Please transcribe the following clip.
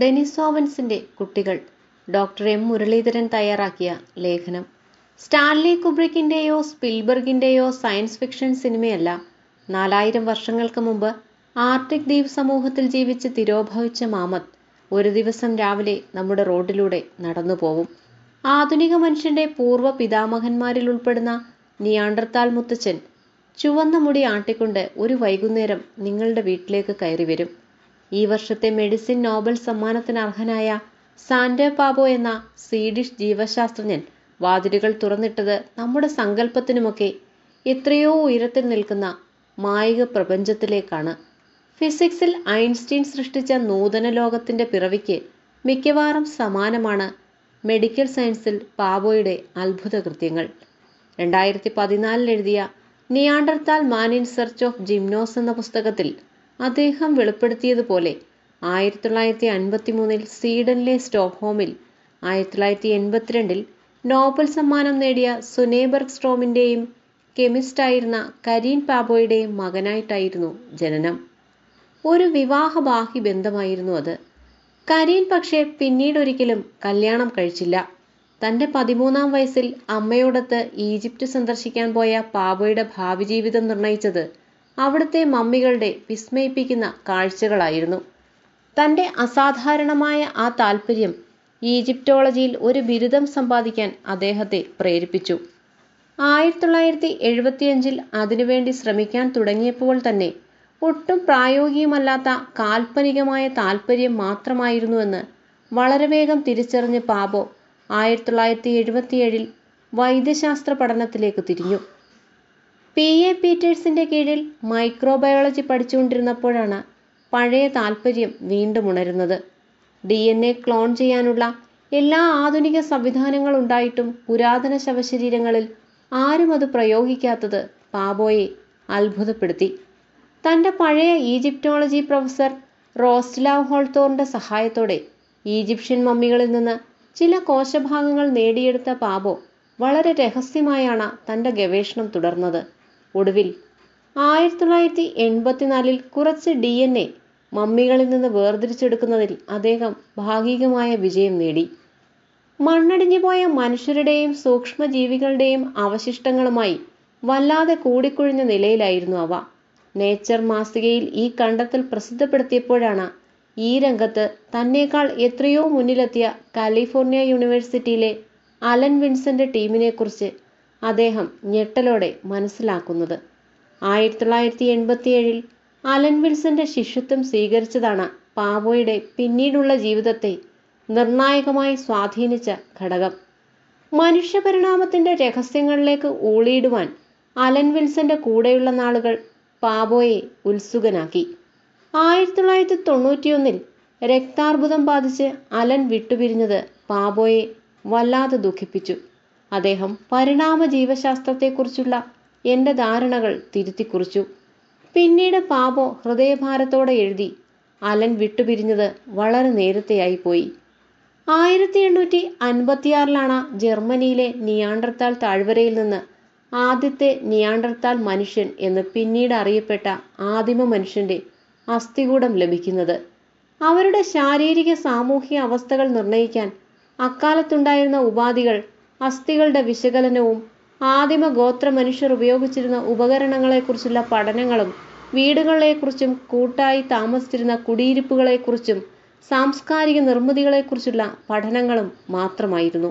ഡെനിസോവൻസിന്റെ കുട്ടികൾ doctor M. Muraleedharan തയ്യാറാക്കിയ ലേഖനം. സ്റ്റാൻലി കുബ്രിക്കിന്റെയോ സ്പിൽബർഗിന്റെയോ സയൻസ് ഫിക്ഷൻ സിനിമയല്ല. നാലായിരം വർഷങ്ങൾക്ക് മുമ്പ് ആർട്ടിക് ദ്വീപ് സമൂഹത്തിൽ ജീവിച്ച് തിരോഭവിച്ച മാമത്ത് ഒരു ദിവസം രാവിലെ നമ്മുടെ റോഡിലൂടെ നടന്നു പോവും. ആധുനിക മനുഷ്യന്റെ പൂർവ പിതാമഹന്മാരിൽ ഉൾപ്പെടുന്ന നിയാണ്ടർത്താൽ മുത്തച്ഛൻ ചുവന്ന മുടി ആട്ടിക്കൊണ്ട് ഒരു വൈകുന്നേരം നിങ്ങളുടെ വീട്ടിലേക്ക് കയറി വരും. ഈ വർഷത്തെ മെഡിസിൻ നോബൽ സമ്മാനത്തിന് അർഹനായ സാൻഡെ പാബോ എന്ന സ്വീഡിഷ് ജീവശാസ്ത്രജ്ഞൻ വാതിലുകൾ തുറന്നിട്ടത് നമ്മുടെ സങ്കല്പത്തിനുമൊക്കെ എത്രയോ ഉയരത്തിൽ നിൽക്കുന്ന മായിക പ്രപഞ്ചത്തിലേക്കാണ്. ഫിസിക്സിൽ ഐൻസ്റ്റീൻ സൃഷ്ടിച്ച നൂതന ലോകത്തിന്റെ പിറവിക്ക് മിക്കവാറും സമാനമാണ് മെഡിക്കൽ സയൻസിൽ പാബോയുടെ അത്ഭുത കൃത്യങ്ങൾ. രണ്ടായിരത്തി പതിനാലിൽ എഴുതിയ Neanderthal man in search of genomes എന്ന പുസ്തകത്തിൽ അദ്ദേഹം വെളിപ്പെടുത്തിയതുപോലെ ആയിരത്തി തൊള്ളായിരത്തി അൻപത്തി മൂന്നിൽ സ്വീഡനിലെ സ്റ്റോക്ക്ഹോമിൽ ആയിരത്തി തൊള്ളായിരത്തി എൺപത്തിരണ്ടിൽ നോബൽ സമ്മാനം നേടിയ സുനേബർഗ് സ്ട്രോമിന്റെയും കെമിസ്റ്റായിരുന്ന കരീൻ പാബോയുടെയും മകനായിട്ടായിരുന്നു ജനനം. ഒരു വിവാഹബാഹ്യ ബന്ധമായിരുന്നു അത്. കരീൻ പക്ഷേ പിന്നീടൊരിക്കലും കല്യാണം കഴിച്ചില്ല. തന്റെ പതിമൂന്നാം വയസ്സിൽ അമ്മയോടൊത്ത് ഈജിപ്റ്റ് സന്ദർശിക്കാൻ പോയ പാബോയുടെ ഭാവി ജീവിതം നിർണയിച്ചത് അവിടുത്തെ മമ്മികളുടെ വിസ്മയിപ്പിക്കുന്ന കാഴ്ചകളായിരുന്നു. തന്റെ അസാധാരണമായ ആ താൽപ്പര്യം ഈജിപ്റ്റോളജിയിൽ ഒരു ബിരുദം സമ്പാദിക്കാൻ അദ്ദേഹത്തെ പ്രേരിപ്പിച്ചു. ആയിരത്തി തൊള്ളായിരത്തി എഴുപത്തിയഞ്ചിൽ അതിനുവേണ്ടി ശ്രമിക്കാൻ തുടങ്ങിയപ്പോൾ തന്നെ ഒട്ടും പ്രായോഗികമല്ലാത്ത കാൽപ്പനികമായ താൽപ്പര്യം മാത്രമായിരുന്നുവെന്ന് വളരെ വേഗം തിരിച്ചറിഞ്ഞ പാബോ ആയിരത്തി തൊള്ളായിരത്തി എഴുപത്തിയേഴിൽ വൈദ്യശാസ്ത്ര പഠനത്തിലേക്ക് തിരിഞ്ഞു. പി എ പീറ്റേഴ്സിന്റെ കീഴിൽ മൈക്രോബയോളജി പഠിച്ചുകൊണ്ടിരുന്നപ്പോഴാണ് പഴയ താല്പര്യം വീണ്ടും ഉണരുന്നത്. ഡി എൻ എ ക്ലോൺ ചെയ്യാനുള്ള എല്ലാ ആധുനിക സംവിധാനങ്ങളുണ്ടായിട്ടും പുരാതന ശവശരീരങ്ങളിൽ ആരും അത് പ്രയോഗിക്കാത്തത് പാബോയെ അത്ഭുതപ്പെടുത്തി. തന്റെ പഴയ ഈജിപ്റ്റോളജി പ്രൊഫസർ റോസ്റ്റ്ലാവ് ഹോൾത്തോറിന്റെ സഹായത്തോടെ ഈജിപ്ഷ്യൻ മമ്മികളിൽ നിന്ന് ചില കോശഭാഗങ്ങൾ നേടിയെടുത്ത പാബോ വളരെ രഹസ്യമായാണ് തന്റെ ഗവേഷണം തുടർന്നത്. ഒടുവിൽ ആയിരത്തി തൊള്ളായിരത്തി എൺപത്തിനാലിൽ കുറച്ച് ഡി എൻ എ മമ്മികളിൽ നിന്ന് വേർതിരിച്ചെടുക്കുന്നതിൽ അദ്ദേഹം ഭാഗികമായ വിജയം നേടി. മണ്ണടിഞ്ഞു പോയ മനുഷ്യരുടെയും സൂക്ഷ്മജീവികളുടെയും അവശിഷ്ടങ്ങളുമായി വല്ലാതെ കൂടിക്കുഴിഞ്ഞ നിലയിലായിരുന്നു അവ. നേച്ചർ മാസികയിൽ ഈ കണ്ടെത്തൽ പ്രസിദ്ധപ്പെടുത്തിയപ്പോഴാണ് ഈ രംഗത്ത് തന്നേക്കാൾ എത്രയോ മുന്നിലെത്തിയ കാലിഫോർണിയ യൂണിവേഴ്സിറ്റിയിലെ അലൻ വിൻസന്റെ ടീമിനെക്കുറിച്ച് അദ്ദേഹം ഞെട്ടലോടെ മനസ്സിലാക്കുന്നത്. ആയിരത്തി തൊള്ളായിരത്തി എൺപത്തിയേഴിൽ അലൻ വിൽസന്റെ ശിഷ്യത്വം സ്വീകരിച്ചതാണ് പാവോയുടെ പിന്നീടുള്ള ജീവിതത്തെ നിർണായകമായി സ്വാധീനിച്ച ഘടകം. മനുഷ്യപരിണാമത്തിന്റെ രഹസ്യങ്ങളിലേക്ക് ഊളിയിടുവാൻ അലൻ വിൽസന്റെ കൂടെയുള്ള നാളുകൾ പാബോയെ ഉത്സുകനാക്കി. ആയിരത്തി തൊള്ളായിരത്തി തൊണ്ണൂറ്റിയൊന്നിൽ രക്താർബുദം ബാധിച്ച് അലൻ വിട്ടുപിരിഞ്ഞത് പാബോയെ വല്ലാതെ ദുഃഖിപ്പിച്ചു. അദ്ദേഹം പരിണാമ ജീവശാസ്ത്രത്തെക്കുറിച്ചുള്ള എന്റെ ധാരണകൾ തിരുത്തിക്കുറിച്ചു. പിന്നീട് പാബോ ഹൃദയഭാരത്തോടെ എഴുതി അലൻ വിട്ടുപിരിഞ്ഞത് വളരെ നേരത്തെയായി പോയി ആയിരത്തി എണ്ണൂറ്റി അൻപത്തിയാറിലാണ് ജർമ്മനിയിലെ നിയാണ്ടർത്താൽ താഴ്വരയിൽ നിന്ന് ആദ്യത്തെ നിയാണ്ടർത്താൽ മനുഷ്യൻ എന്ന് പിന്നീട് അറിയപ്പെട്ട ആദിമ മനുഷ്യന്റെ അസ്ഥികൂടം ലഭിക്കുന്നത്. അവരുടെ ശാരീരിക സാമൂഹിക അവസ്ഥകൾ നിർണയിക്കാൻ അക്കാലത്തുണ്ടായിരുന്ന ഉപാധികൾ അസ്ഥികളുടെ വിശകലനവും ആദിമ ഗോത്ര മനുഷ്യർ ഉപയോഗിച്ചിരുന്ന ഉപകരണങ്ങളെക്കുറിച്ചുള്ള പഠനങ്ങളും വീടുകളെക്കുറിച്ചും കൂട്ടായി താമസിച്ചിരുന്ന കുടിയിരിപ്പുകളെക്കുറിച്ചും സാംസ്കാരിക നിർമ്മിതികളെക്കുറിച്ചുള്ള പഠനങ്ങളും മാത്രമായിരുന്നു.